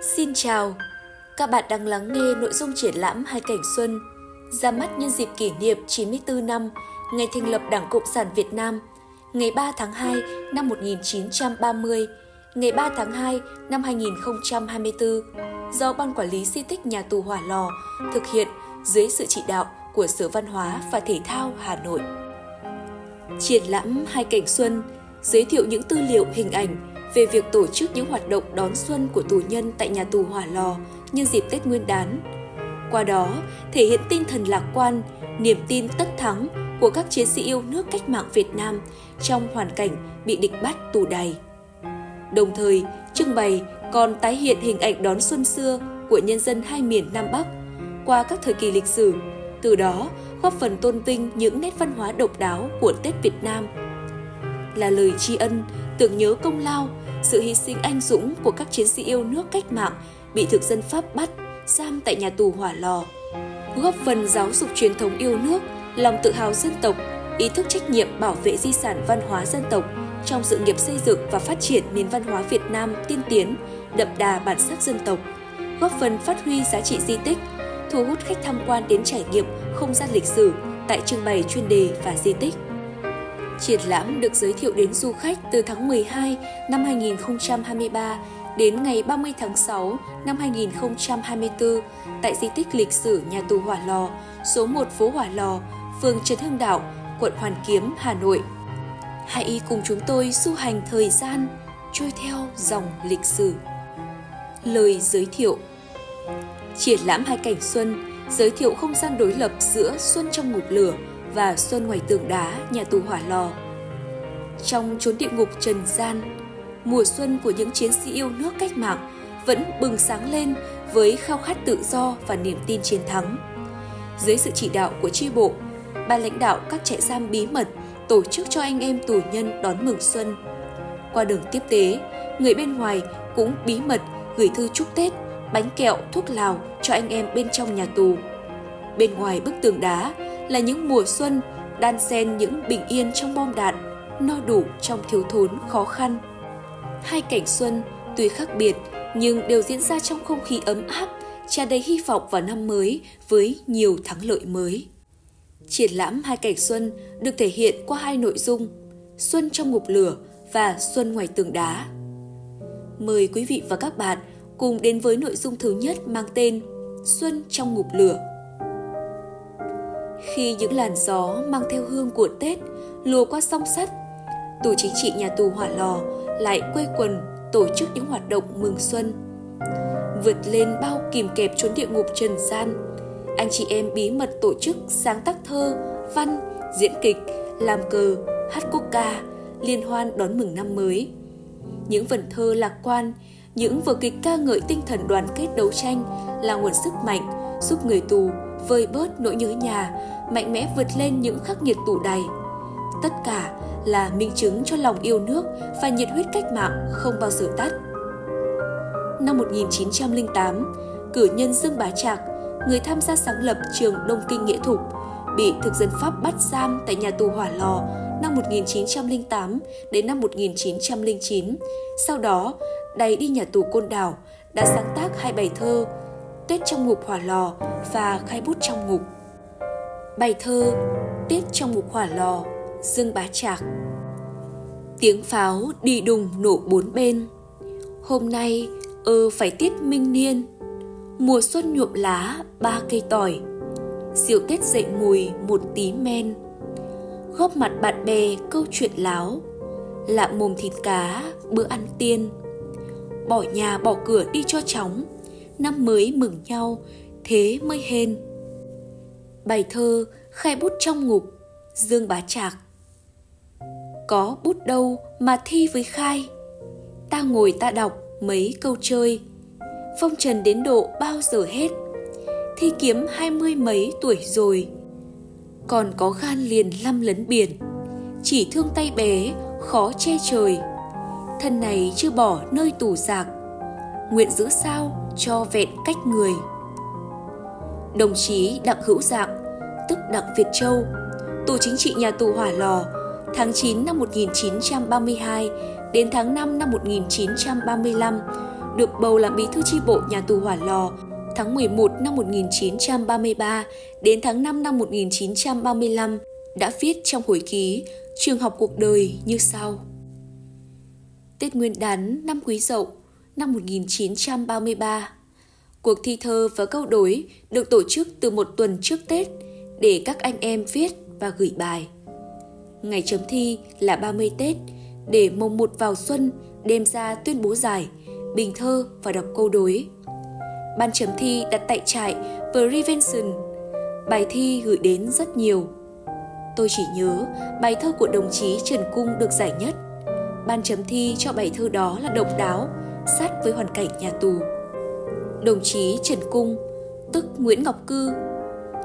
Xin chào, các bạn đang lắng nghe nội dung triển lãm Hai Cảnh Xuân ra mắt nhân dịp kỷ niệm 94 năm ngày thành lập Đảng Cộng sản Việt Nam, ngày 3 tháng 2 năm 1930, ngày 3 tháng 2 năm 2024 do Ban Quản lý Di tích Nhà tù Hỏa Lò thực hiện dưới sự chỉ đạo của Sở Văn hóa và Thể thao Hà Nội. Triển lãm Hai Cảnh Xuân giới thiệu những tư liệu hình ảnh về việc tổ chức những hoạt động đón xuân của tù nhân tại nhà tù Hỏa Lò như dịp Tết Nguyên đán. Qua đó, thể hiện tinh thần lạc quan, niềm tin tất thắng của các chiến sĩ yêu nước cách mạng Việt Nam trong hoàn cảnh bị địch bắt tù đày. Đồng thời, trưng bày còn tái hiện hình ảnh đón xuân xưa của nhân dân hai miền Nam Bắc qua các thời kỳ lịch sử, từ đó góp phần tôn vinh những nét văn hóa độc đáo của Tết Việt Nam. Là lời tri ân, tưởng nhớ công lao, sự hy sinh anh dũng của các chiến sĩ yêu nước cách mạng bị thực dân Pháp bắt, giam tại nhà tù hỏa lò. Góp phần giáo dục truyền thống yêu nước, lòng tự hào dân tộc, ý thức trách nhiệm bảo vệ di sản văn hóa dân tộc trong sự nghiệp xây dựng và phát triển nền văn hóa Việt Nam tiên tiến, đậm đà bản sắc dân tộc, góp phần phát huy giá trị di tích, thu hút khách tham quan đến trải nghiệm không gian lịch sử tại trưng bày chuyên đề và di tích. Triển lãm được giới thiệu đến du khách từ tháng 12 năm 2023 đến ngày 30 tháng 6 năm 2024 tại di tích lịch sử nhà tù Hỏa Lò, số 1 phố Hỏa Lò, phường Trần Hưng Đạo, quận Hoàn Kiếm, Hà Nội. Hãy cùng chúng tôi du hành thời gian, trôi theo dòng lịch sử. Lời giới thiệu Triển lãm hai cảnh xuân giới thiệu không gian đối lập giữa Xuân trong ngục lửa và Xuân ngoài tường đá nhà tù hỏa lò. Trong chốn địa ngục trần gian, mùa xuân của những chiến sĩ yêu nước cách mạng vẫn bừng sáng lên với khao khát tự do và niềm tin chiến thắng. Dưới sự chỉ đạo của tri bộ, ban lãnh đạo các trại giam bí mật tổ chức cho anh em tù nhân đón mừng xuân. Qua đường tiếp tế, người bên ngoài cũng bí mật gửi thư chúc Tết, bánh kẹo, thuốc lào cho anh em bên trong nhà tù. Bên ngoài bức tường đá là những mùa xuân đan xen những bình yên trong bom đạn, no đủ trong thiếu thốn khó khăn. Hai cảnh xuân tuy khác biệt nhưng đều diễn ra trong không khí ấm áp, tràn đầy hy vọng vào năm mới với nhiều thắng lợi mới. Triển lãm hai cảnh xuân được thể hiện qua hai nội dung: Xuân trong ngục lửa và Xuân ngoài tường đá. Mời quý vị và các bạn cùng đến với nội dung thứ nhất mang tên Xuân trong ngục lửa. Khi những làn gió mang theo hương của Tết lùa qua song sắt, tù chính trị nhà tù hỏa lò lại quây quần tổ chức những hoạt động mừng xuân. Vượt lên bao kìm kẹp chốn địa ngục trần gian, anh chị em bí mật tổ chức sáng tác thơ, văn, diễn kịch, làm cờ, hát quốc ca, liên hoan đón mừng năm mới. Những vần thơ lạc quan, những vở kịch ca ngợi tinh thần đoàn kết đấu tranh là nguồn sức mạnh giúp người tù vơi bớt nỗi nhớ nhà, mạnh mẽ vượt lên những khắc nghiệt tủ đầy. Tất cả là minh chứng cho lòng yêu nước và nhiệt huyết cách mạng không bao giờ tắt. Năm 1908, cử nhân Dương Bá Trạc, người tham gia sáng lập trường Đông Kinh Nghĩa Thục, bị thực dân Pháp bắt giam tại nhà tù Hỏa Lò năm 1908 đến năm 1909. Sau đó, đầy đi nhà tù Côn Đảo đã sáng tác hai bài thơ Tết trong ngục hỏa lò và khai bút trong ngục. Bài thơ Tết trong ngục hỏa lò, Dương Bá Trạc. Tiếng pháo đi đùng nổ bốn bên. Hôm nay ơ phải tiết minh niên. Mùa xuân nhuộm lá ba cây tỏi. Rượu Tết dậy mùi một tí men. Góp mặt bạn bè câu chuyện láo. Lạ mồm thịt cá bữa ăn tiên. Bỏ nhà bỏ cửa đi cho chóng năm mới mừng nhau, thế mới hên. Bài thơ khai bút trong ngục, Dương Bá Trạc. Có bút đâu mà thi với khai, ta ngồi ta đọc mấy câu chơi, phong trần đến độ bao giờ hết, thi kiếm hai mươi mấy tuổi rồi, còn có gan liền lăm lấn biển, chỉ thương tay bé, khó che trời, thân này chưa bỏ nơi tù giặc. Nguyện giữ sao? Cho vẹn cách người. Đồng chí Đặng Hữu Dạng, tức Đặng Việt Châu, tù chính trị nhà tù Hỏa Lò, tháng 9 năm 1932 đến tháng 5 năm 1935, được bầu làm bí thư chi bộ nhà tù Hỏa Lò tháng 11 năm 1933 đến tháng 5 năm 1935 đã viết trong hồi ký Trường học cuộc đời như sau. Tết Nguyên đán năm Quý Dậu năm 1933 Cuộc thi thơ và câu đối được tổ chức từ một tuần trước Tết để các anh em viết và gửi bài. Ngày chấm thi là 30 Tết để mồng một vào xuân đem ra tuyên bố giải, bình thơ và đọc câu đối. Ban chấm thi đặt tại trại Prevention. Bài thi gửi đến rất nhiều. Tôi chỉ nhớ bài thơ của đồng chí Trần Cung được giải nhất. Ban chấm thi cho bài thơ đó là độc đáo, sát với hoàn cảnh nhà tù. Đồng chí Trần Cung, tức Nguyễn Ngọc Cư,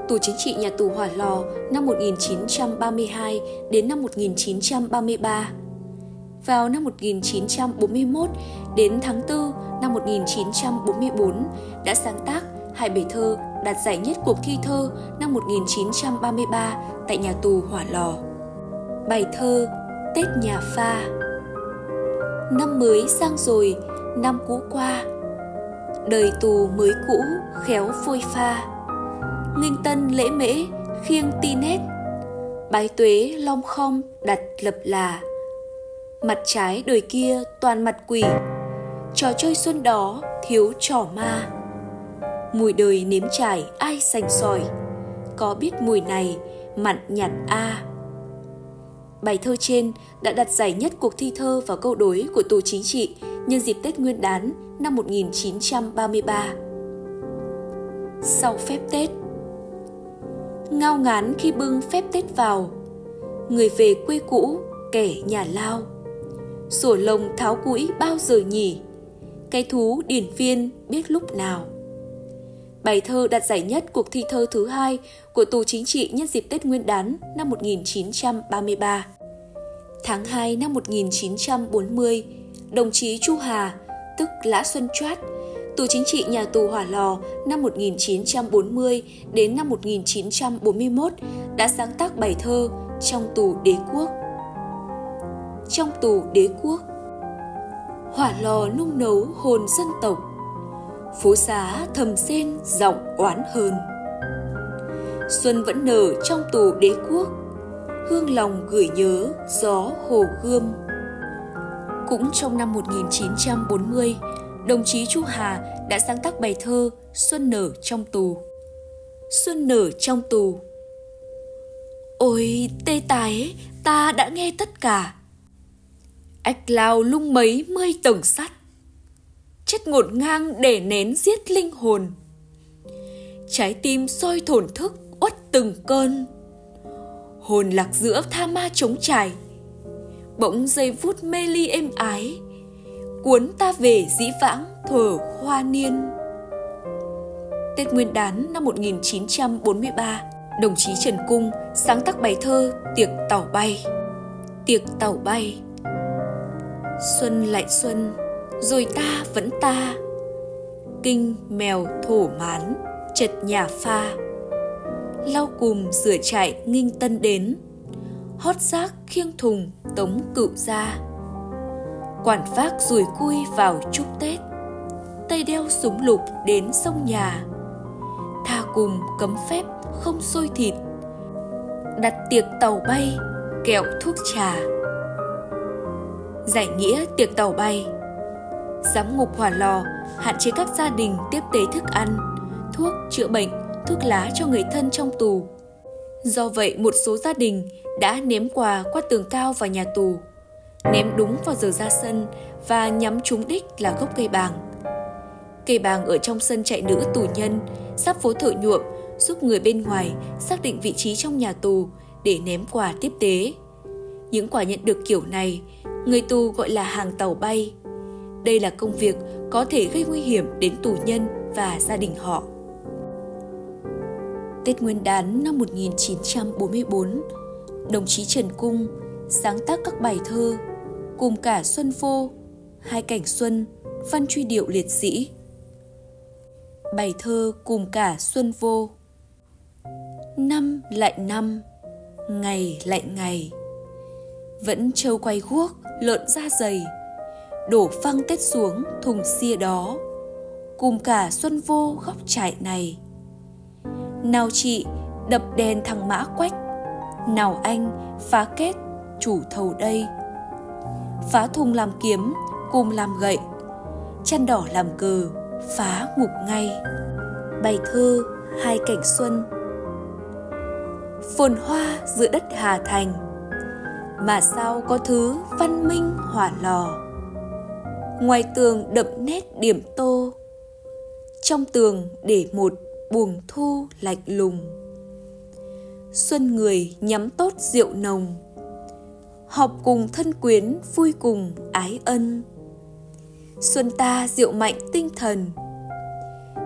tù chính trị nhà tù Hỏa Lò năm 1932 đến năm 1933. Vào năm 1941 đến tháng 4 năm 1944 đã sáng tác hai bài thơ đạt giải nhất cuộc thi thơ năm 1933 tại nhà tù Hỏa Lò. Bài thơ Tết nhà pha Năm mới sang rồi, năm cũ qua. Đời tù mới cũ khéo phôi pha. Nghinh tân lễ mễ, khiêng ti nét Bái tuế long khom đặt lập là. Mặt trái đời kia toàn mặt quỷ. Trò chơi xuân đó thiếu trò ma. Mùi đời nếm trải ai sành sỏi. Có biết mùi này mặn nhạt a. Bài thơ trên đã đặt giải nhất cuộc thi thơ và câu đối của tù chính trị nhân dịp Tết Nguyên đán năm 1933. Sau phép Tết Ngao ngán khi bưng phép Tết vào Người về quê cũ, kẻ nhà lao Sổ lồng tháo cũi bao giờ nhỉ Cái thú điển viên biết lúc nào Bài thơ đạt giải nhất cuộc thi thơ thứ hai của tù chính trị nhân dịp Tết Nguyên đán năm 1933. Tháng 2 năm 1940, đồng chí Chu Hà, tức Lã Xuân Choát, tù chính trị nhà tù Hỏa Lò năm 1940 đến năm 1941 đã sáng tác bài thơ Trong tù đế quốc. Trong tù đế quốc Hỏa lò nung nấu hồn dân tộc Phố xá thầm sen giọng oán hơn Xuân vẫn nở trong tù đế quốc Hương lòng gửi nhớ gió hồ gươm cũng trong năm 1940, đồng chí Chu Hà đã sáng tác bài thơ Xuân nở trong tù. Xuân nở trong tù Ôi, tê tái, ta đã nghe tất cả. Ách lao lung mấy mươi tầng sắt. Chết ngột ngang để nén giết linh hồn. Trái tim soi thổn thức uất từng cơn. Hồn lạc giữa tha ma chống trải bỗng giây phút mê ly êm ái cuốn ta về dĩ vãng thuở hoa niên Tết Nguyên đán năm 1943, đồng chí Trần Cung sáng tác bài thơ Tiệc tàu bay. Tiệc tàu bay. Xuân lại xuân, rồi ta vẫn ta. Kinh mèo thổ mán, chật nhà pha. Lau cùm rửa chạy nghinh tân đến hót xác khiêng thùng tống cựu ra quản phát rùi cui vào chúc tết tay đeo súng lục đến sông nhà. Tha cùng cấm phép không sôi thịt, đặt tiệc tàu bay kẹo thuốc trà. Giải nghĩa tiệc tàu bay, giám ngục hỏa lò hạn chế các gia đình tiếp tế thức ăn, thuốc chữa bệnh, thuốc lá cho người thân trong tù. Do vậy, một số gia đình đã ném quà qua tường cao vào nhà tù, ném đúng vào giờ ra sân và nhắm trúng đích là gốc cây bàng. Cây bàng ở trong sân chạy nữ tù nhân, sắp phố thợ nhuộm giúp người bên ngoài xác định vị trí trong nhà tù để ném quà tiếp tế. Những quà nhận được kiểu này, người tù gọi là hàng tàu bay. Đây là công việc có thể gây nguy hiểm đến tù nhân và gia đình họ. Tết Nguyên đán năm 1944, đồng chí Trần Cung sáng tác các bài thơ cùng cả Xuân Vô, Hai cảnh xuân, Văn truy điệu liệt sĩ. Bài thơ cùng cả Xuân Vô Năm lại năm, ngày lại ngày Vẫn trâu quay guốc, lợn da dày đổ phăng tết xuống thùng xia đó cùng cả xuân vô góc trại này nào chị đập đèn thằng mã quách nào anh, phá kết, chủ thầu đây. Phá thùng làm kiếm cùng làm gậy. Chăn đỏ làm cờ, phá ngục ngay. Bài thơ, hai cảnh xuân. Phồn hoa giữa đất hà thành. Mà sao có thứ văn minh hỏa lò? Ngoài tường đậm nét điểm tô. Trong tường để một buồng thu lạnh lùng xuân người nhắm tốt rượu nồng. Họp cùng thân quyến, vui cùng ái ân. Xuân ta rượu mạnh tinh thần.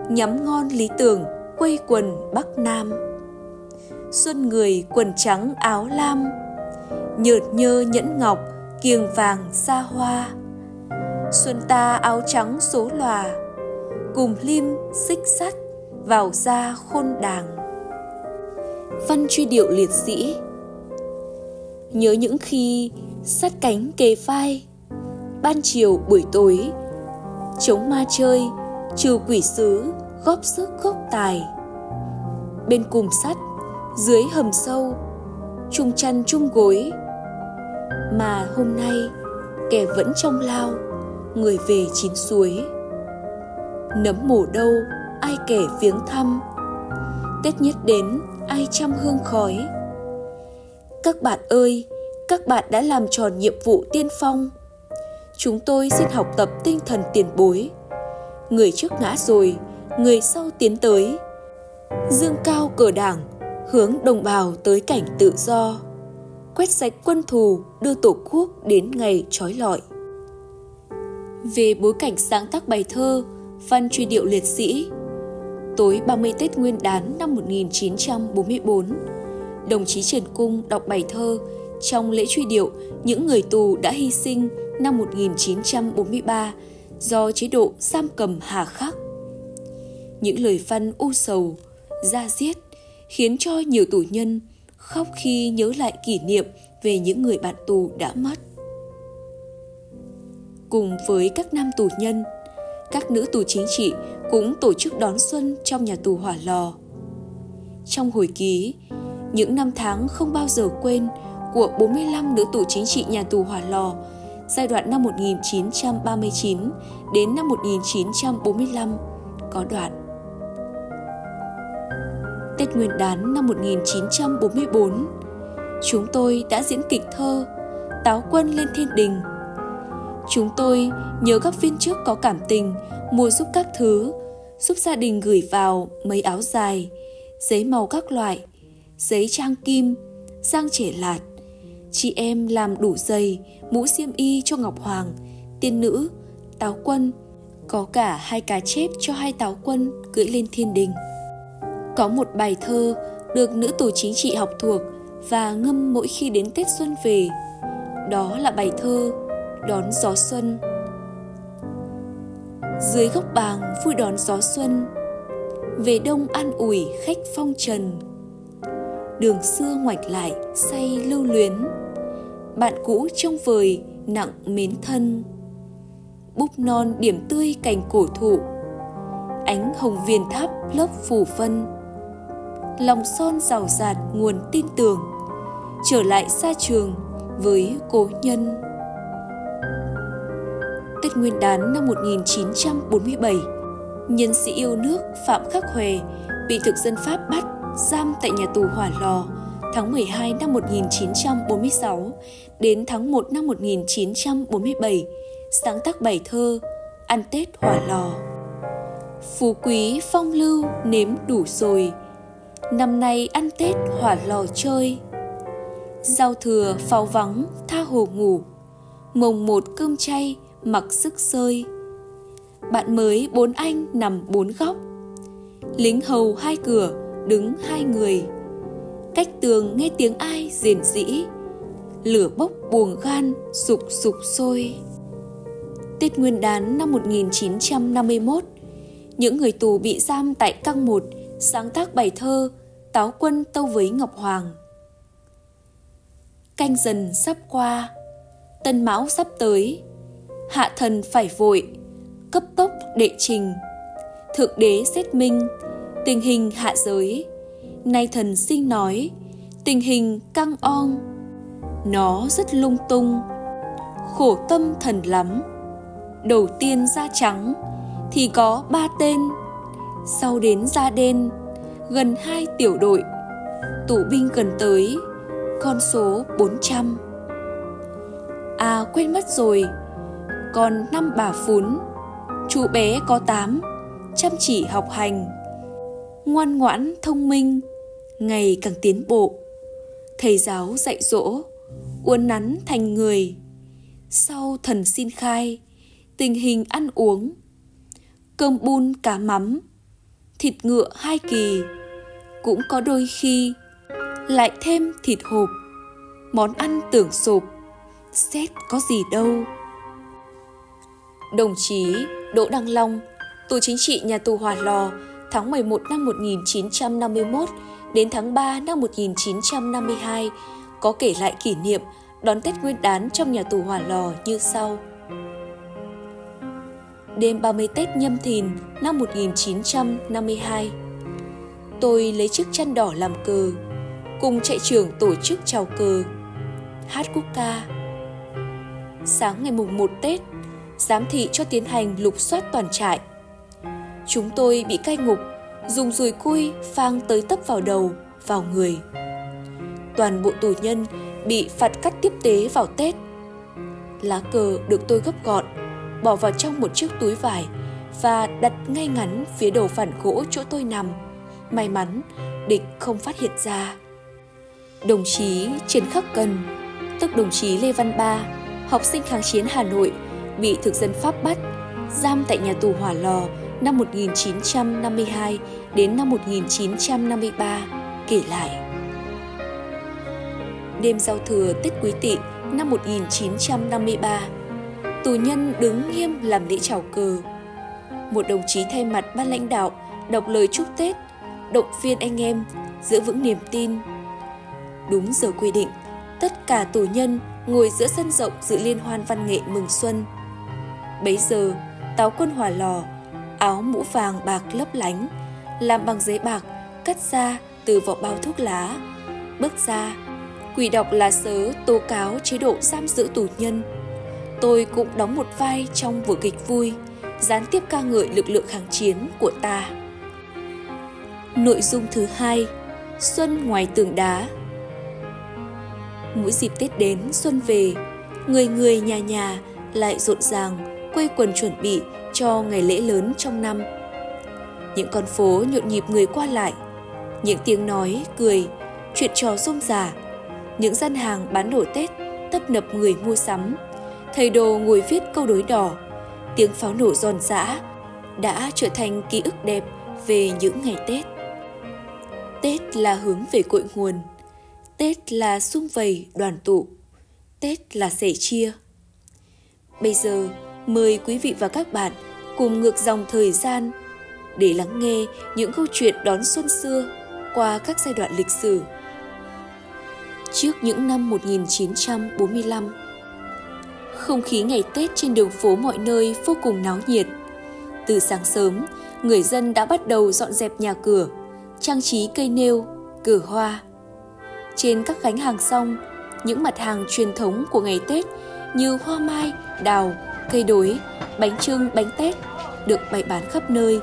Nhắm ngon lý tưởng, quây quần bắc nam. Xuân người quần trắng áo lam. Nhợt nhơ nhẫn ngọc kiềng vàng xa hoa. Xuân ta áo trắng số lòa. Cùng lim xích sắt vào ra khôn đàng văn truy điệu liệt sĩ. Nhớ những khi sát cánh kề vai, ban chiều buổi tối chống ma chơi, trừ quỷ sứ, góp sức góp tài. Bên cùng sắt, dưới hầm sâu, chung chăn chung gối. Mà hôm nay, kẻ vẫn trong lao, người về chín suối. Nấm mổ đâu, ai kể viếng thăm. Tết nhất đến ai chăm hương khói. Các bạn ơi, các bạn đã làm tròn nhiệm vụ tiên phong. Chúng tôi xin học tập tinh thần tiền bối. Người trước ngã rồi, người sau tiến tới. Dương cao cờ đảng, hướng đồng bào tới cảnh tự do. Quét sạch quân thù, đưa tổ quốc đến ngày trói lọi. Về bối cảnh sáng tác bài thơ, Văn truy điệu liệt sĩ Tối 30 Tết Nguyên đán năm 1944 Đồng chí Trần Cung đọc bài thơ trong lễ truy điệu những người tù đã hy sinh năm 1943 do chế độ giam cầm hà khắc. Những lời văn u sầu, da diết khiến cho nhiều tù nhân khóc khi nhớ lại kỷ niệm về những người bạn tù đã mất. Cùng với các nam tù nhân, các nữ tù chính trị cũng tổ chức đón xuân trong nhà tù hỏa lò. Trong hồi ký, những năm tháng không bao giờ quên của 45 nữ tù chính trị nhà tù hỏa lò giai đoạn năm 1939 đến năm 1945 có đoạn Tết Nguyên đán năm 1944, chúng tôi đã diễn kịch thơ Táo quân lên thiên đình. Chúng tôi nhớ các viên chức có cảm tình mua giúp các thứ, giúp gia đình gửi vào mấy áo dài, giấy màu các loại, giấy trang kim, giang trẻ lạt. Chị em làm đủ giày, mũ xiêm y cho Ngọc Hoàng, tiên nữ, táo quân, có cả hai cá chép cho hai táo quân cưỡi lên thiên đình. Có một bài thơ được nữ tù chính trị học thuộc và ngâm mỗi khi đến Tết Xuân về. Đó là bài thơ Đón gió xuân. Dưới gốc bàng vui đón gió xuân, về đông an ủi khách phong trần. Đường xưa ngoảnh lại say lưu luyến, bạn cũ trong vời nặng mến thân. Búp non điểm tươi cành cổ thụ, ánh hồng viền tháp lớp phủ vân lòng son rào rạt nguồn tin tưởng trở lại xa trường với cố nhân Tết Nguyên đán năm 1947 nhân sĩ yêu nước Phạm Khắc Huệ bị thực dân Pháp bắt giam tại nhà tù Hỏa Lò tháng 12 năm 1946 đến tháng 1 năm 1947 sáng tác bài thơ Ăn Tết Hỏa Lò. Phú quý phong lưu nếm đủ rồi, năm nay ăn Tết hỏa lò chơi. Giao thừa pháo vắng tha hồ ngủ, mồng một cơm chay mặc sức sơi. Bạn mới bốn anh nằm bốn góc, lính hầu hai cửa đứng hai người. Cách tường nghe tiếng ai rền rĩ, lửa bốc buồng gan sục sục sôi. Tết Nguyên đán năm 1951, những người tù bị giam tại căng một sáng tác bài thơ Táo quân tâu với Ngọc Hoàng. Canh dần sắp qua, tân mão sắp tới, hạ thần phải vội, cấp tốc đệ trình. Thượng đế xét minh, tình hình hạ giới. Nay thần sinh nói, tình hình căng on Nó rất lung tung, khổ tâm thần lắm. Đầu tiên da trắng thì có ba tên, sau đến da đen, gần hai tiểu đội. Tù binh gần tới, con số 400. À quên mất rồi, còn năm bà phún, chú bé có tám, chăm chỉ học hành, ngoan ngoãn thông minh, ngày càng tiến bộ. Thầy giáo dạy dỗ, uốn nắn thành người. Sau thần xin khai, tình hình ăn uống, cơm bun cá mắm, thịt ngựa hai kỳ, cũng có đôi khi lại thêm thịt hộp, món ăn tưởng sộp, xét có gì đâu. Đồng chí Đỗ Đăng Long, tù chính trị nhà tù Hòa Lò, tháng 11 năm 1951 đến tháng 3 năm 1952, có kể lại kỷ niệm đón Tết Nguyên đán trong nhà tù Hòa Lò như sau. Đêm 30 Tết nhâm thìn năm 1952, tôi lấy chiếc chăn đỏ làm cờ, cùng chạy trưởng tổ chức chào cờ, hát quốc ca. Sáng ngày mùng 1 Tết, giám thị cho tiến hành lục soát toàn trại. Chúng tôi bị cai ngục, dùng dùi cui phang tới tấp vào đầu, vào người. Toàn bộ tù nhân bị phạt cắt tiếp tế vào Tết. Lá cờ được tôi gấp gọn, bỏ vào trong một chiếc túi vải và đặt ngay ngắn phía đầu phản gỗ chỗ tôi nằm. May mắn, địch không phát hiện ra. Đồng chí Trần Khắc Cần, tức đồng chí Lê Văn Ba, học sinh kháng chiến Hà Nội, bị thực dân Pháp bắt, giam tại nhà tù Hỏa Lò năm 1952 đến năm 1953, kể lại. Đêm giao thừa Tết Quý Tỵ năm 1953, tù nhân đứng nghiêm làm lễ chào cờ. Một đồng chí thay mặt ban lãnh đạo đọc lời chúc Tết, động viên anh em giữ vững niềm tin. Đúng giờ quy định, tất cả tù nhân ngồi giữa sân rộng dự liên hoan văn nghệ mừng xuân. Bấy giờ, táo quân hỏa lò, áo mũ vàng bạc lấp lánh, làm bằng giấy bạc, cắt ra từ vỏ bao thuốc lá. Bước ra, quỷ đọc lá sớ tố cáo chế độ giam giữ tù nhân. Tôi cũng đóng một vai trong vở kịch vui, gián tiếp ca ngợi lực lượng kháng chiến của ta. Nội dung thứ hai, Xuân ngoài tường đá Mỗi dịp Tết đến, xuân về, người người nhà nhà lại rộn ràng quây quần chuẩn bị cho ngày lễ lớn trong năm. Những con phố nhộn nhịp người qua lại, những tiếng nói, cười, chuyện trò rôm rả, những gian hàng bán đồ Tết tấp nập người mua sắm, thầy đồ ngồi viết câu đối đỏ, tiếng pháo nổ giòn giã đã trở thành ký ức đẹp về những ngày Tết. Tết là hướng về cội nguồn, Tết là sum vầy đoàn tụ, Tết là sẻ chia. Bây giờ, mời quý vị và các bạn cùng ngược dòng thời gian để lắng nghe những câu chuyện đón xuân xưa qua các giai đoạn lịch sử. Trước những năm 1945, không khí ngày Tết trên đường phố mọi nơi vô cùng náo nhiệt. Từ sáng sớm, người dân đã bắt đầu dọn dẹp nhà cửa, trang trí cây nêu, cửa hoa. Trên các gánh hàng xong, những mặt hàng truyền thống của ngày Tết như hoa mai, đào, cây đối, bánh trưng, bánh tét được bày bán khắp nơi.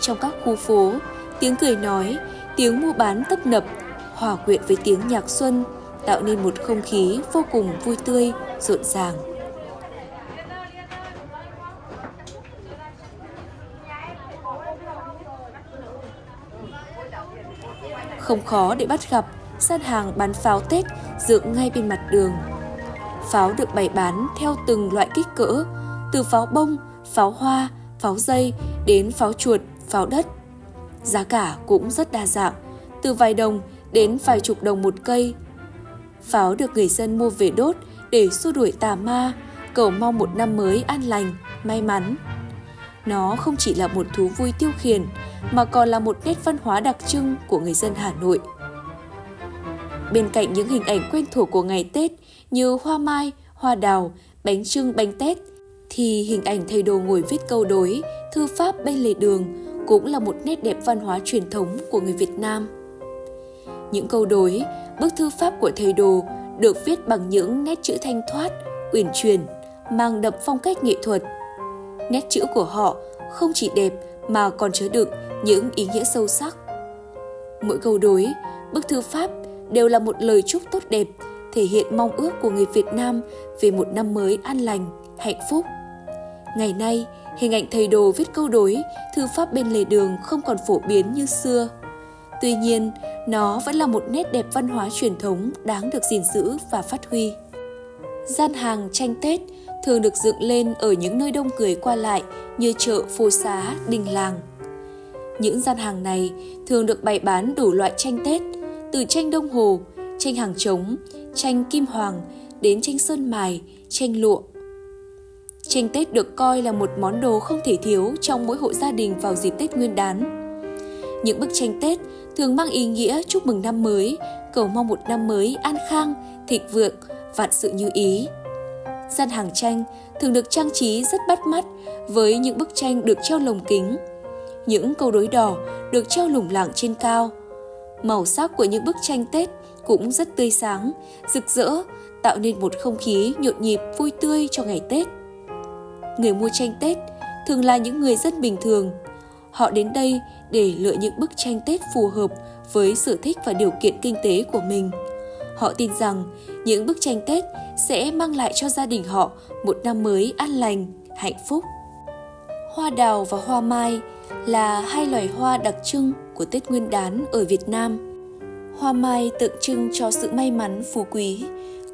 Trong các khu phố, tiếng cười nói, tiếng mua bán tấp nập, hòa quyện với tiếng nhạc xuân, tạo nên một không khí vô cùng vui tươi, rộn ràng. Không khó để bắt gặp gian hàng bán pháo Tết dựng ngay bên mặt đường Pháo được bày bán theo từng loại kích cỡ, từ pháo bông, pháo hoa, pháo dây đến pháo chuột, pháo đất. Giá cả cũng rất đa dạng, từ vài đồng đến vài chục đồng một cây. Pháo được người dân mua về đốt để xua đuổi tà ma, cầu mong một năm mới an lành, may mắn. Nó không chỉ là một thú vui tiêu khiển, mà còn là một nét văn hóa đặc trưng của người dân Hà Nội. Bên cạnh những hình ảnh quen thuộc của ngày Tết như hoa mai, hoa đào, bánh trưng, bánh tét, thì hình ảnh thầy đồ ngồi viết câu đối, thư pháp bên lề đường cũng là một nét đẹp văn hóa truyền thống của người Việt Nam. Những câu đối, bức thư pháp của thầy đồ được viết bằng những nét chữ thanh thoát, uyển chuyển, mang đậm phong cách nghệ thuật. Nét chữ của họ không chỉ đẹp mà còn chứa đựng những ý nghĩa sâu sắc. Mỗi câu đối, bức thư pháp đều là một lời chúc tốt đẹp, thể hiện mong ước của người Việt Nam về một năm mới an lành, hạnh phúc. Ngày nay, hình ảnh thầy đồ viết câu đối, thư pháp bên lề đường không còn phổ biến như xưa. Tuy nhiên, nó vẫn là một nét đẹp văn hóa truyền thống đáng được gìn giữ và phát huy. Gian hàng tranh Tết thường được dựng lên ở những nơi đông người qua lại như chợ, phố xá, đình làng. Những gian hàng này thường được bày bán đủ loại tranh Tết, từ tranh đông hồ, tranh hàng trống, tranh kim hoàng đến tranh sơn mài, tranh lụa. Tranh Tết được coi là một món đồ không thể thiếu trong mỗi hộ gia đình vào dịp Tết Nguyên đán. Những bức tranh Tết thường mang ý nghĩa chúc mừng năm mới, cầu mong một năm mới an khang, thịnh vượng, vạn sự như ý. Gian hàng tranh thường được trang trí rất bắt mắt với những bức tranh được treo lồng kính. Những câu đối đỏ được treo lủng lẳng trên cao. Màu sắc của những bức tranh Tết cũng rất tươi sáng, rực rỡ, tạo nên một không khí nhộn nhịp vui tươi cho ngày Tết. Người mua tranh Tết thường là những người dân bình thường. Họ đến đây để lựa những bức tranh Tết phù hợp với sở thích và điều kiện kinh tế của mình. Họ tin rằng những bức tranh Tết sẽ mang lại cho gia đình họ một năm mới an lành, hạnh phúc. Hoa đào và hoa mai là hai loài hoa đặc trưng của Tết Nguyên đán ở Việt Nam. Hoa mai tượng trưng cho sự may mắn phú quý,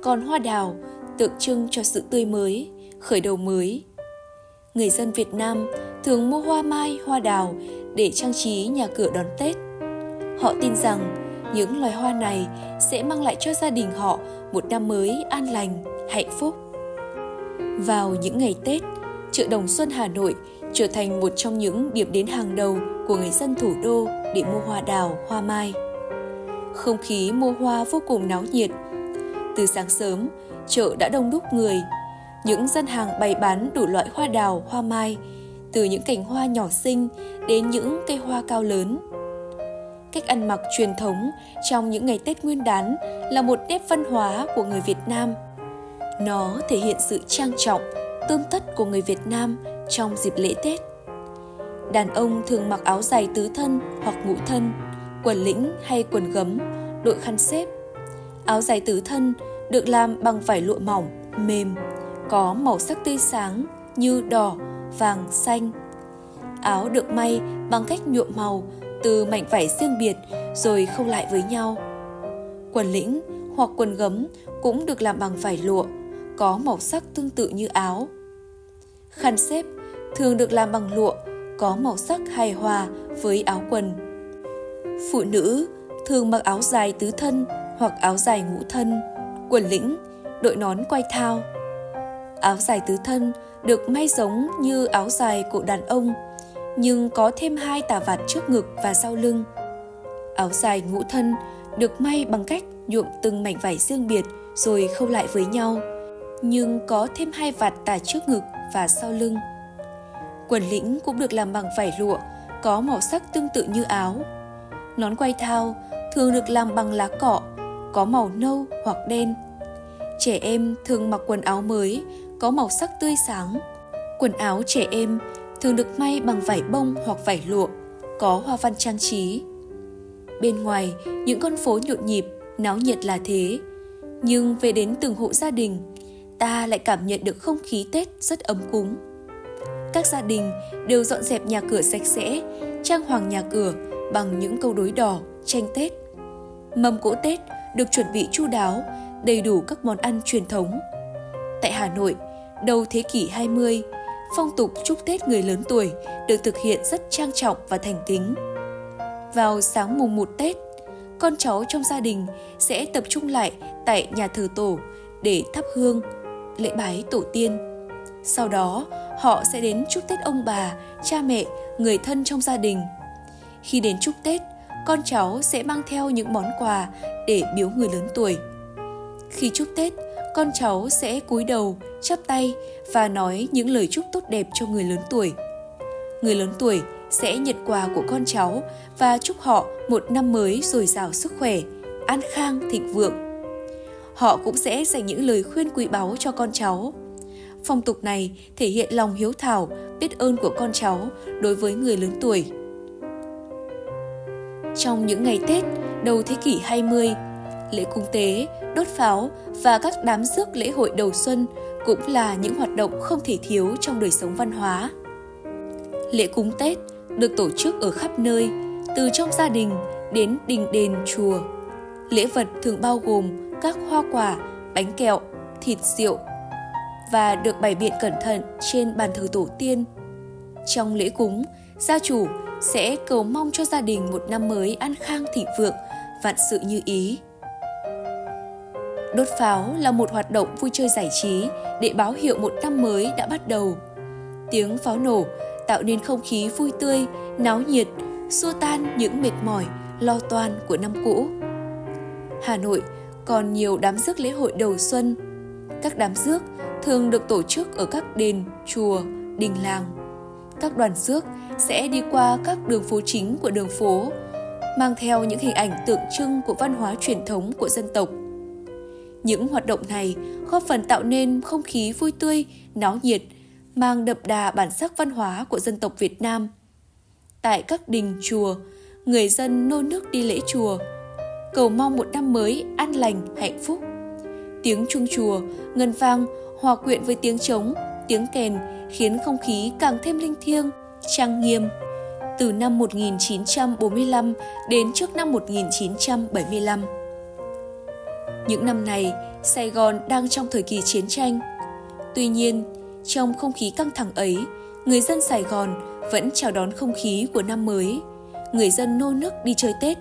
còn hoa đào tượng trưng cho sự tươi mới, khởi đầu mới. Người dân Việt Nam thường mua hoa mai, hoa đào để trang trí nhà cửa đón Tết. Họ tin rằng những loài hoa này sẽ mang lại cho gia đình họ một năm mới an lành, hạnh phúc. Vào những ngày Tết, chợ Đồng Xuân Hà Nội trở thành một trong những điểm đến hàng đầu của người dân thủ đô để mua hoa đào, hoa mai. Không khí mua hoa vô cùng náo nhiệt. Từ sáng sớm, chợ đã đông đúc người. Những dân hàng bày bán đủ loại hoa đào, hoa mai, từ những cành hoa nhỏ xinh đến những cây hoa cao lớn. Cách ăn mặc truyền thống trong những ngày Tết Nguyên đán là một nét văn hóa của người Việt Nam. Nó thể hiện sự trang trọng, tươm tất của người Việt Nam trong dịp lễ Tết. Đàn ông thường mặc áo dài tứ thân hoặc ngũ thân, quần lĩnh hay quần gấm, đội khăn xếp. Áo dài tứ thân được làm bằng vải lụa mỏng, mềm, có màu sắc tươi sáng như đỏ, vàng, xanh. Áo được may bằng cách nhuộm màu từ mảnh vải riêng biệt rồi khâu lại với nhau. Quần lĩnh hoặc quần gấm cũng được làm bằng vải lụa, có màu sắc tương tự như áo. Khăn xếp thường được làm bằng lụa, có màu sắc hài hòa với áo quần. Phụ nữ thường mặc áo dài tứ thân hoặc áo dài ngũ thân, quần lĩnh, đội nón quay thao. Áo dài tứ thân được may giống như áo dài của đàn ông, nhưng có thêm hai tà vạt trước ngực và sau lưng. Áo dài ngũ thân được may bằng cách nhuộm từng mảnh vải riêng biệt rồi khâu lại với nhau, nhưng có thêm hai vạt tà trước ngực và sau lưng. Quần lĩnh cũng được làm bằng vải lụa, có màu sắc tương tự như áo. Nón quay thao thường được làm bằng lá cọ, có màu nâu hoặc đen. Trẻ em thường mặc quần áo mới, có màu sắc tươi sáng. Quần áo trẻ em thường được may bằng vải bông hoặc vải lụa, có hoa văn trang trí. Bên ngoài, những con phố nhộn nhịp, náo nhiệt là thế. Nhưng về đến từng hộ gia đình, ta lại cảm nhận được không khí Tết rất ấm cúng. Các gia đình đều dọn dẹp nhà cửa sạch sẽ, trang hoàng nhà cửa bằng những câu đối đỏ, tranh Tết. Mâm cỗ Tết được chuẩn bị chu đáo, đầy đủ các món ăn truyền thống. Tại Hà Nội, đầu thế kỷ 20, phong tục chúc Tết người lớn tuổi được thực hiện rất trang trọng và thành kính. Vào sáng mùng 1 Tết, con cháu trong gia đình sẽ tập trung lại tại nhà thờ tổ để thắp hương, lễ bái tổ tiên. Sau đó, họ sẽ đến chúc Tết ông bà, cha mẹ, người thân trong gia đình. Khi đến chúc Tết, con cháu sẽ mang theo những món quà để biếu người lớn tuổi. Khi chúc Tết, con cháu sẽ cúi đầu, chắp tay và nói những lời chúc tốt đẹp cho người lớn tuổi. Người lớn tuổi sẽ nhận quà của con cháu và chúc họ một năm mới dồi dào sức khỏe, an khang thịnh vượng. Họ cũng sẽ dành những lời khuyên quý báu cho con cháu. Phong tục này thể hiện lòng hiếu thảo, biết ơn của con cháu đối với người lớn tuổi. Trong những ngày Tết đầu thế kỷ 20, lễ cúng tế, đốt pháo và các đám rước lễ hội đầu xuân cũng là những hoạt động không thể thiếu trong đời sống văn hóa. Lễ cúng Tết được tổ chức ở khắp nơi, từ trong gia đình đến đình đền chùa. Lễ vật thường bao gồm các hoa quả, bánh kẹo, thịt rượu và được bày biện cẩn thận trên bàn thờ tổ tiên. Trong lễ cúng, gia chủ sẽ cầu mong cho gia đình một năm mới an khang thịnh vượng, vạn sự như ý. Đốt pháo là một hoạt động vui chơi giải trí để báo hiệu một năm mới đã bắt đầu. Tiếng pháo nổ tạo nên không khí vui tươi, náo nhiệt, xua tan những mệt mỏi, lo toan của năm cũ. Hà Nội còn nhiều đám rước lễ hội đầu xuân. Các đám rước thường được tổ chức ở các đền, chùa, đình làng. Các đoàn rước sẽ đi qua các đường phố chính của đường phố, mang theo những hình ảnh tượng trưng của văn hóa truyền thống của dân tộc. Những hoạt động này góp phần tạo nên không khí vui tươi, náo nhiệt, mang đậm đà bản sắc văn hóa của dân tộc Việt Nam. Tại các đình chùa, người dân nô nước đi lễ chùa, cầu mong một năm mới an lành, hạnh phúc. Tiếng chuông chùa, ngân vang, hòa quyện với tiếng trống, tiếng kèn khiến không khí càng thêm linh thiêng, trang nghiêm. Từ năm 1945 đến trước năm 1975. Những năm này, Sài Gòn đang trong thời kỳ chiến tranh. Tuy nhiên, trong không khí căng thẳng ấy, người dân Sài Gòn vẫn chào đón không khí của năm mới. Người dân nô nức đi chơi Tết.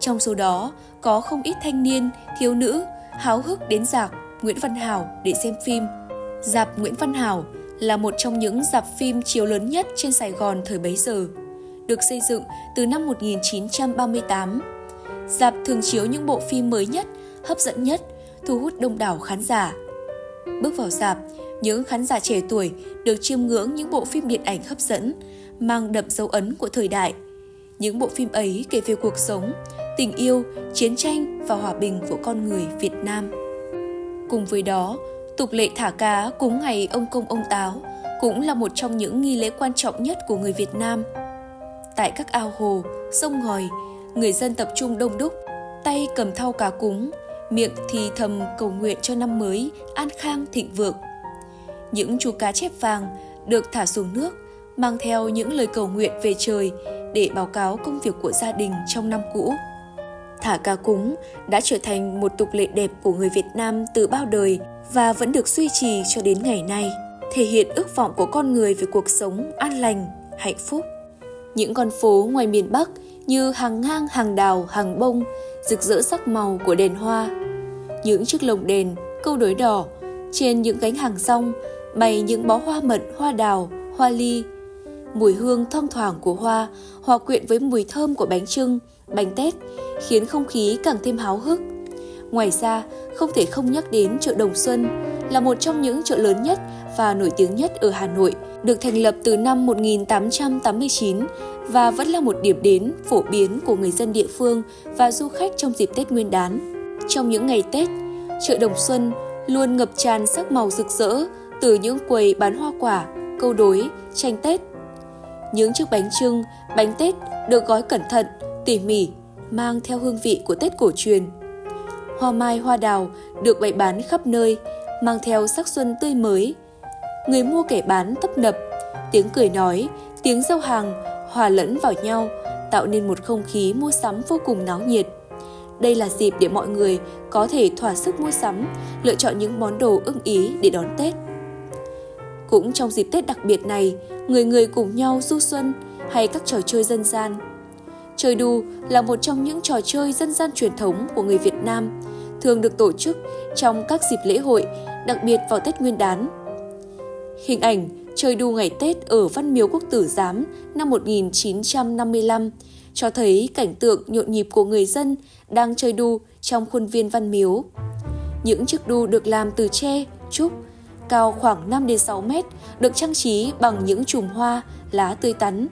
Trong số đó, có không ít thanh niên, thiếu nữ háo hức đến dạp Nguyễn Văn Hảo để xem phim. Dạp Nguyễn Văn Hảo là một trong những dạp phim chiếu lớn nhất trên Sài Gòn thời bấy giờ. Được xây dựng từ năm 1938. Dạp thường chiếu những bộ phim mới nhất, hấp dẫn nhất, thu hút đông đảo khán giả. Bước vào dạp, những khán giả trẻ tuổi được chiêm ngưỡng những bộ phim điện ảnh hấp dẫn, mang đậm dấu ấn của thời đại. Những bộ phim ấy kể về cuộc sống, tình yêu, chiến tranh và hòa bình của con người Việt Nam. Cùng với đó, tục lệ thả cá cúng ngày ông công ông táo cũng là một trong những nghi lễ quan trọng nhất của người Việt Nam. Tại các ao hồ, sông ngòi, người dân tập trung đông đúc, tay cầm thau cá cúng, miệng thì thầm cầu nguyện cho năm mới an khang thịnh vượng. Những chú cá chép vàng được thả xuống nước, mang theo những lời cầu nguyện về trời để báo cáo công việc của gia đình trong năm cũ. Thả cá cúng đã trở thành một tục lệ đẹp của người Việt Nam từ bao đời và vẫn được duy trì cho đến ngày nay, thể hiện ước vọng của con người về cuộc sống an lành, hạnh phúc. Những con phố ngoài miền Bắc như hàng ngang, hàng đào, hàng bông, rực rỡ sắc màu của đèn hoa. Những chiếc lồng đèn, câu đối đỏ, trên những gánh hàng rong bày những bó hoa mận, hoa đào, hoa ly. Mùi hương thoang thoảng của hoa hòa quyện với mùi thơm của bánh trưng, bánh tét khiến không khí càng thêm háo hức. Ngoài ra, không thể không nhắc đến chợ Đồng Xuân là một trong những chợ lớn nhất và nổi tiếng nhất ở Hà Nội, được thành lập từ năm 1889 và vẫn là một điểm đến phổ biến của người dân địa phương và du khách trong dịp Tết Nguyên đán. Trong những ngày Tết, chợ Đồng Xuân luôn ngập tràn sắc màu rực rỡ từ những quầy bán hoa quả, câu đối, tranh Tết. Những chiếc bánh trưng, bánh Tết được gói cẩn thận, tỉ mỉ, mang theo hương vị của Tết cổ truyền. Hoa mai hoa đào được bày bán khắp nơi, mang theo sắc xuân tươi mới. Người mua kẻ bán tấp nập, tiếng cười nói, tiếng giao hàng hòa lẫn vào nhau, tạo nên một không khí mua sắm vô cùng náo nhiệt. Đây là dịp để mọi người có thể thỏa sức mua sắm, lựa chọn những món đồ ưng ý để đón Tết. Cũng trong dịp Tết đặc biệt này, người người cùng nhau du xuân hay các trò chơi dân gian. Chơi đu là một trong những trò chơi dân gian truyền thống của người Việt Nam, thường được tổ chức trong các dịp lễ hội, đặc biệt vào Tết Nguyên đán. Hình ảnh chơi đu ngày Tết ở Văn Miếu Quốc Tử Giám năm 1955 cho thấy cảnh tượng nhộn nhịp của người dân đang chơi đu trong khuôn viên Văn Miếu. Những chiếc đu được làm từ tre, trúc, cao khoảng 5 đến 6 mét, được trang trí bằng những chùm hoa, lá tươi tắn.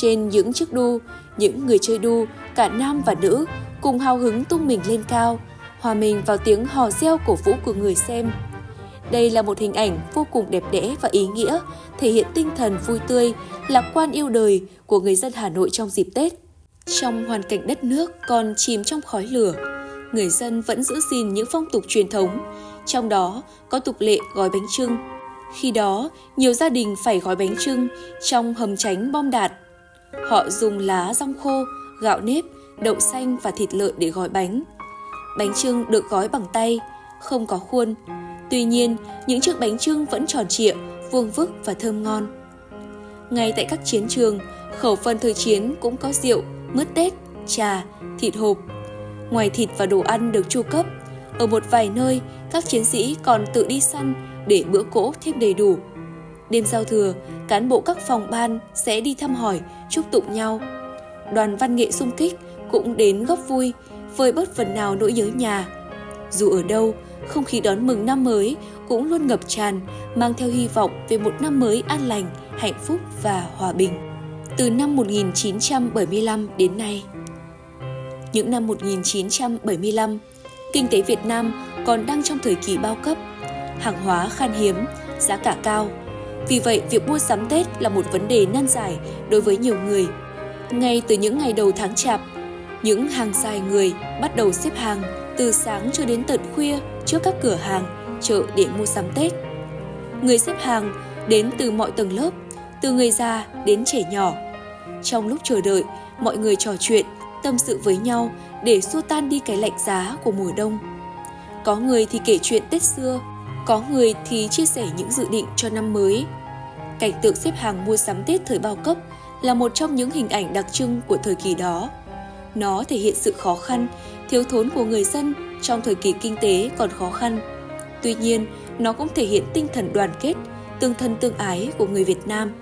Trên những chiếc đu, những người chơi đu, cả nam và nữ, cùng hào hứng tung mình lên cao, hòa mình vào tiếng hò reo cổ vũ của người xem. Đây là một hình ảnh vô cùng đẹp đẽ và ý nghĩa, thể hiện tinh thần vui tươi, lạc quan yêu đời của người dân Hà Nội trong dịp Tết. Trong hoàn cảnh đất nước còn chìm trong khói lửa, người dân vẫn giữ gìn những phong tục truyền thống, trong đó có tục lệ gói bánh trưng. Khi đó, nhiều gia đình phải gói bánh trưng trong hầm tránh bom đạn. Họ dùng lá rong khô, gạo nếp, đậu xanh và thịt lợn để gói bánh. Bánh trưng được gói bằng tay, không có khuôn. Tuy nhiên, những chiếc bánh trưng vẫn tròn trịa, vuông vức và thơm ngon. Ngay tại các chiến trường, khẩu phần thời chiến cũng có rượu, mứt tết, trà, thịt hộp. Ngoài thịt và đồ ăn được chu cấp, ở một vài nơi, các chiến sĩ còn tự đi săn để bữa cỗ thêm đầy đủ. Đêm giao thừa, cán bộ các phòng ban sẽ đi thăm hỏi, chúc tụng nhau. Đoàn văn nghệ sung kích cũng đến góp vui, vơi bớt phần nào nỗi nhớ nhà. Dù ở đâu, không khí đón mừng năm mới cũng luôn ngập tràn, mang theo hy vọng về một năm mới an lành, hạnh phúc và hòa bình. Từ năm 1975 đến nay, những năm 1975, kinh tế Việt Nam còn đang trong thời kỳ bao cấp, hàng hóa khan hiếm, giá cả cao. Vì vậy, việc mua sắm Tết là một vấn đề nan giải đối với nhiều người. Ngay từ những ngày đầu tháng Chạp, những hàng dài người bắt đầu xếp hàng từ sáng cho đến tận khuya trước các cửa hàng, chợ để mua sắm Tết. Người xếp hàng đến từ mọi tầng lớp, từ người già đến trẻ nhỏ. Trong lúc chờ đợi, mọi người trò chuyện, tâm sự với nhau để xua tan đi cái lạnh giá của mùa đông. Có người thì kể chuyện Tết xưa, có người thì chia sẻ những dự định cho năm mới. Cảnh tượng xếp hàng mua sắm Tết thời bao cấp là một trong những hình ảnh đặc trưng của thời kỳ đó. Nó thể hiện sự khó khăn, thiếu thốn của người dân trong thời kỳ kinh tế còn khó khăn. Tuy nhiên, nó cũng thể hiện tinh thần đoàn kết, tương thân tương ái của người Việt Nam.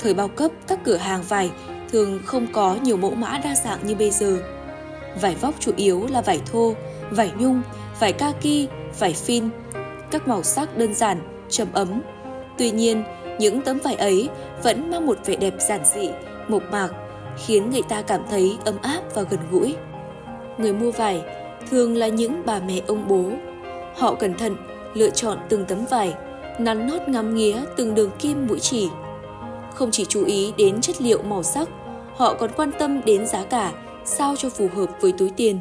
Thời bao cấp, các cửa hàng vải thường không có nhiều mẫu mã đa dạng như bây giờ. Vải vóc chủ yếu là vải thô, vải nhung, vải kaki, vải phin, các màu sắc đơn giản, trầm ấm. Tuy nhiên, những tấm vải ấy vẫn mang một vẻ đẹp giản dị, mộc mạc, khiến người ta cảm thấy ấm áp và gần gũi. Người mua vải thường là những bà mẹ ông bố. Họ cẩn thận lựa chọn từng tấm vải, nắn nót ngắm nghía từng đường kim mũi chỉ. Không chỉ chú ý đến chất liệu màu sắc, họ còn quan tâm đến giá cả sao cho phù hợp với túi tiền.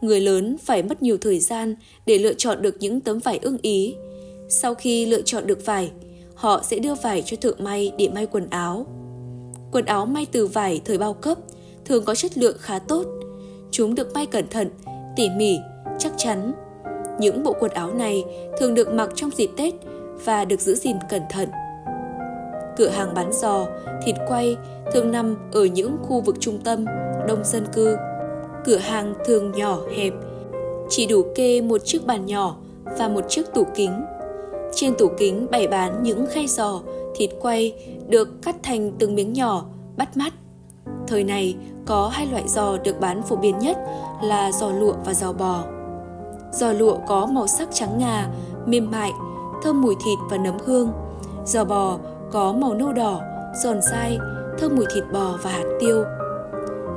Người lớn phải mất nhiều thời gian để lựa chọn được những tấm vải ưng ý. Sau khi lựa chọn được vải, họ sẽ đưa vải cho thợ may để may quần áo. Quần áo may từ vải thời bao cấp thường có chất lượng khá tốt. Chúng được may cẩn thận, tỉ mỉ, chắc chắn. Những bộ quần áo này thường được mặc trong dịp Tết và được giữ gìn cẩn thận. Cửa hàng bán giò, thịt quay thường nằm ở những khu vực trung tâm, đông dân cư. Cửa hàng thường nhỏ hẹp, chỉ đủ kê một chiếc bàn nhỏ và một chiếc tủ kính. Trên tủ kính bày bán những khay giò, thịt quay được cắt thành từng miếng nhỏ, bắt mắt. Thời này có hai loại giò được bán phổ biến nhất là giò lụa và giò bò. Giò lụa có màu sắc trắng ngà, mềm mại, thơm mùi thịt và nấm hương. Giò bò có màu nâu đỏ, giòn dai, thơm mùi thịt bò và hạt tiêu.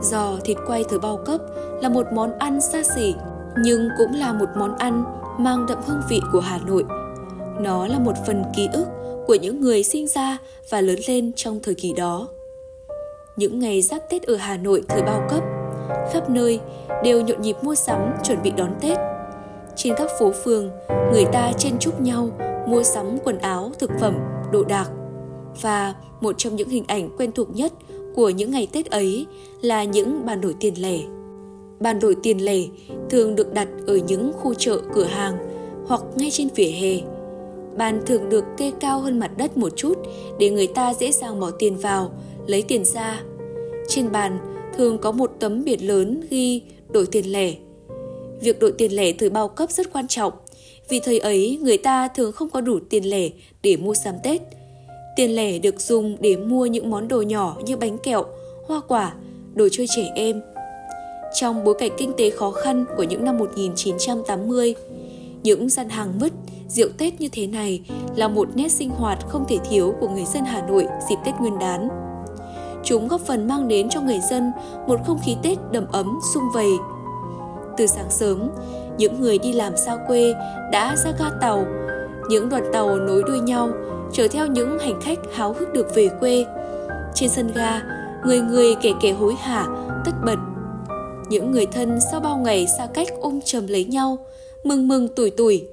Giò thịt quay thời bao cấp là một món ăn xa xỉ, nhưng cũng là một món ăn mang đậm hương vị của Hà Nội. Nó là một phần ký ức của những người sinh ra và lớn lên trong thời kỳ đó. Những ngày giáp Tết ở Hà Nội thời bao cấp, khắp nơi đều nhộn nhịp mua sắm chuẩn bị đón Tết. Trên các phố phường, người ta chen chúc nhau mua sắm quần áo, thực phẩm, đồ đạc. Và một trong những hình ảnh quen thuộc nhất của những ngày Tết ấy là những bàn đổi tiền lẻ. Bàn đổi tiền lẻ thường được đặt ở những khu chợ cửa hàng hoặc ngay trên vỉa hè. Bàn thường được kê cao hơn mặt đất một chút để người ta dễ dàng bỏ tiền vào, lấy tiền ra. Trên bàn thường có một tấm biển lớn ghi đổi tiền lẻ. Việc đổi tiền lẻ thời bao cấp rất quan trọng, vì thời ấy người ta thường không có đủ tiền lẻ để mua sắm Tết – Tiền lẻ được dùng để mua những món đồ nhỏ như bánh kẹo, hoa quả, đồ chơi trẻ em. Trong bối cảnh kinh tế khó khăn của những năm 1980, những gian hàng mứt, rượu Tết như thế này là một nét sinh hoạt không thể thiếu của người dân Hà Nội dịp Tết Nguyên đán. Chúng góp phần mang đến cho người dân một không khí Tết đầm ấm, sung vầy. Từ sáng sớm, những người đi làm xa quê đã ra ga tàu, những đoàn tàu nối đuôi nhau, chở theo những hành khách háo hức được về quê. Trên sân ga, người người kẻ kẻ hối hả, tất bật. Những người thân sau bao ngày xa cách ôm chầm lấy nhau, mừng mừng tuổi tuổi.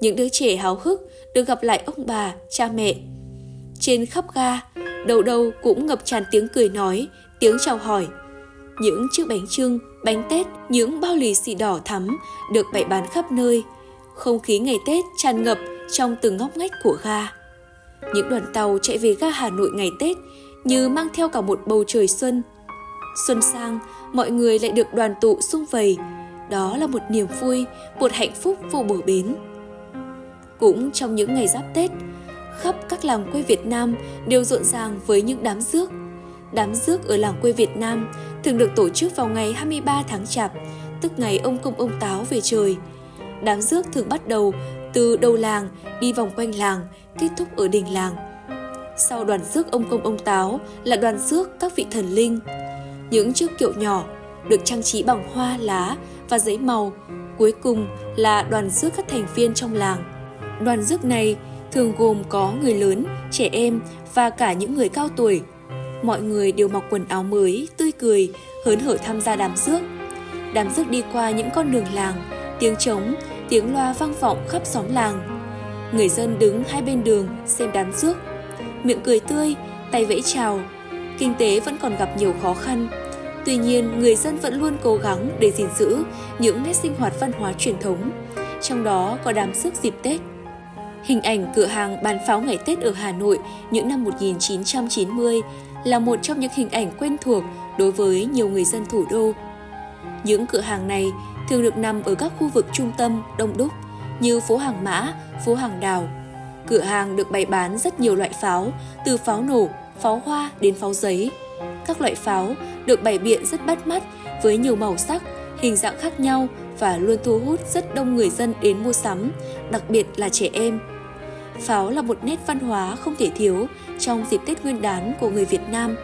Những đứa trẻ háo hức được gặp lại ông bà, cha mẹ. Trên khắp ga, đầu đầu cũng ngập tràn tiếng cười nói, tiếng chào hỏi. Những chiếc bánh trưng, bánh tết, những bao lì xì đỏ thắm được bày bán khắp nơi. Không khí ngày Tết tràn ngập trong từng ngóc ngách của ga. Những đoàn tàu chạy về ga Hà Nội ngày Tết như mang theo cả một bầu trời xuân. Xuân sang, mọi người lại được đoàn tụ sung vầy. Đó là một niềm vui, một hạnh phúc vô bờ bến. Cũng trong những ngày giáp Tết, khắp các làng quê Việt Nam đều rộn ràng với những đám rước. Đám rước ở làng quê Việt Nam thường được tổ chức vào ngày 23 tháng Chạp, tức ngày ông công ông táo về trời. Đám rước thường bắt đầu từ đầu làng đi vòng quanh làng, kết thúc ở đỉnh làng. Sau đoàn rước ông công ông táo là đoàn rước các vị thần linh. Những chiếc kiệu nhỏ được trang trí bằng hoa, lá và giấy màu. Cuối cùng là đoàn rước các thành viên trong làng. Đoàn rước này thường gồm có người lớn, trẻ em và cả những người cao tuổi. Mọi người đều mặc quần áo mới, tươi cười, hớn hở tham gia đám rước. Đám rước đi qua những con đường làng, tiếng trống, tiếng loa vang vọng khắp xóm làng. Người dân đứng hai bên đường xem đám rước, miệng cười tươi, tay vẫy chào. Kinh tế vẫn còn gặp nhiều khó khăn, Tuy nhiên, người dân vẫn luôn cố gắng để gìn giữ những nét sinh hoạt văn hóa truyền thống, trong đó có đám rước dịp Tết. Hình ảnh cửa hàng bán pháo ngày Tết ở Hà Nội những năm 1990 là một trong những hình ảnh quen thuộc đối với nhiều người dân thủ đô. Những cửa hàng này thường được nằm ở các khu vực trung tâm đông đúc như phố Hàng Mã, phố Hàng Đào. Cửa hàng được bày bán rất nhiều loại pháo, từ pháo nổ, pháo hoa đến pháo giấy. Các loại pháo được bày biện rất bắt mắt với nhiều màu sắc, hình dạng khác nhau và luôn thu hút rất đông người dân đến mua sắm, đặc biệt là trẻ em. Pháo là một nét văn hóa không thể thiếu trong dịp Tết Nguyên đán của người Việt Nam.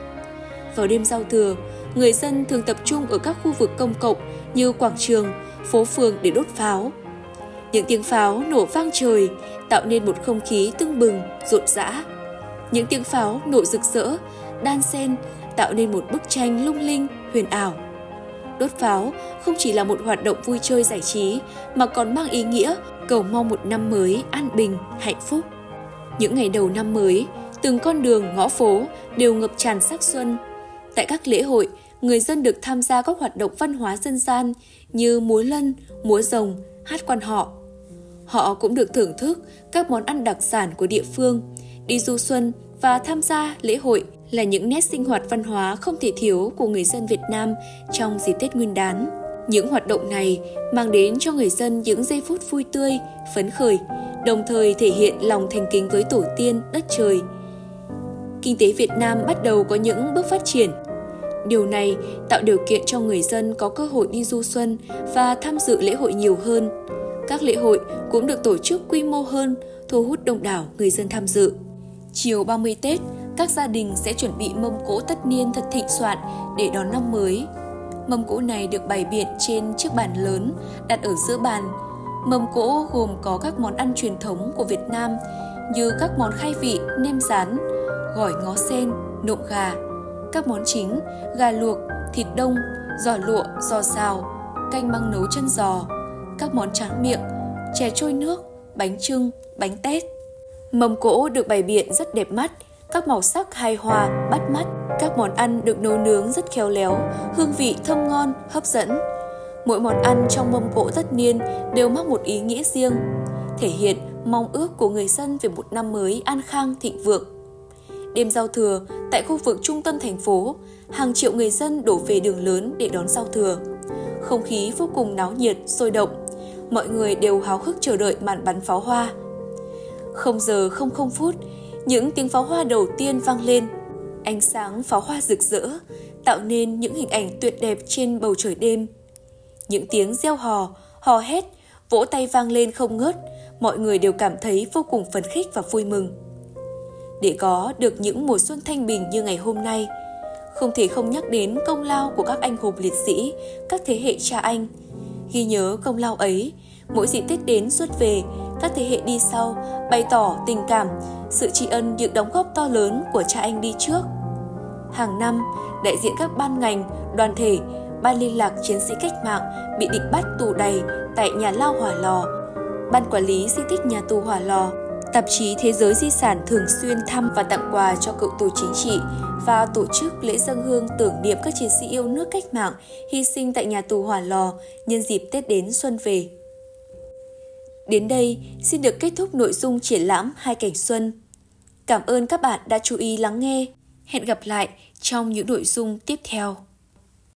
Vào đêm giao thừa, người dân thường tập trung ở các khu vực công cộng như quảng trường, phố phường để đốt pháo. Những tiếng pháo nổ vang trời tạo nên một không khí tưng bừng, rộn rã. Những tiếng pháo nổ rực rỡ, đan xen tạo nên một bức tranh lung linh, huyền ảo. Đốt pháo không chỉ là một hoạt động vui chơi giải trí mà còn mang ý nghĩa cầu mong một năm mới an bình, hạnh phúc. Những ngày đầu năm mới, từng con đường, ngõ phố đều ngập tràn sắc xuân. Tại các lễ hội, người dân được tham gia các hoạt động văn hóa dân gian như múa lân, múa rồng, hát quan họ. Họ cũng được thưởng thức các món ăn đặc sản của địa phương, đi du xuân và tham gia lễ hội là những nét sinh hoạt văn hóa không thể thiếu của người dân Việt Nam trong dịp Tết Nguyên đán. Những hoạt động này mang đến cho người dân những giây phút vui tươi, phấn khởi, đồng thời thể hiện lòng thành kính với tổ tiên, đất trời. Kinh tế Việt Nam bắt đầu có những bước phát triển. Điều này tạo điều kiện cho người dân có cơ hội đi du xuân và tham dự lễ hội nhiều hơn. Các lễ hội cũng được tổ chức quy mô hơn, thu hút đông đảo người dân tham dự. Chiều 30 Tết, các gia đình sẽ chuẩn bị mâm cỗ tất niên thật thịnh soạn để đón năm mới. Mâm cỗ này được bày biện trên chiếc bàn lớn đặt ở giữa bàn. Mâm cỗ gồm có các món ăn truyền thống của Việt Nam như các món khai vị, nem rán, gỏi ngó sen, nộm gà, các món chính, gà luộc, thịt đông, giò lụa, giò xào, canh măng nấu chân giò, các món tráng miệng, chè trôi nước, bánh trưng, bánh tét. Mâm cỗ được bày biện rất đẹp mắt, các màu sắc hài hòa, bắt mắt. Các món ăn được nấu nướng rất khéo léo, hương vị thơm ngon, hấp dẫn. Mỗi món ăn trong mâm cỗ tất niên đều mang một ý nghĩa riêng, thể hiện mong ước của người dân về một năm mới an khang thịnh vượng. Đêm giao thừa, tại khu vực trung tâm thành phố, hàng triệu người dân đổ về đường lớn để đón giao thừa. Không khí vô cùng náo nhiệt, sôi động. Mọi người đều háo hức chờ đợi màn bắn pháo hoa. Không giờ không không phút, những tiếng pháo hoa đầu tiên vang lên. Ánh sáng pháo hoa rực rỡ, tạo nên những hình ảnh tuyệt đẹp trên bầu trời đêm. Những tiếng reo hò, hò hét, vỗ tay vang lên không ngớt, mọi người đều cảm thấy vô cùng phấn khích và vui mừng. Để có được những mùa xuân thanh bình như ngày hôm nay, không thể không nhắc đến công lao của các anh hùng liệt sĩ, các thế hệ cha anh. Ghi nhớ công lao ấy, mỗi dịp Tết đến xuất về, các thế hệ đi sau bày tỏ tình cảm, sự tri ân những đóng góp to lớn của cha anh đi trước. Hàng năm, đại diện các ban ngành, đoàn thể, ban liên lạc chiến sĩ cách mạng bị địch bắt tù đầy tại nhà lao hỏa lò, ban quản lý di tích nhà tù hỏa lò, tạp chí Thế giới Di sản thường xuyên thăm và tặng quà cho cựu tù chính trị và tổ chức lễ dân hương tưởng niệm các chiến sĩ yêu nước cách mạng hy sinh tại nhà tù hỏa lò nhân dịp Tết đến xuân về. Đến đây, xin được kết thúc nội dung triển lãm Hai cảnh xuân. Cảm ơn các bạn đã chú ý lắng nghe. Hẹn gặp lại trong những nội dung tiếp theo.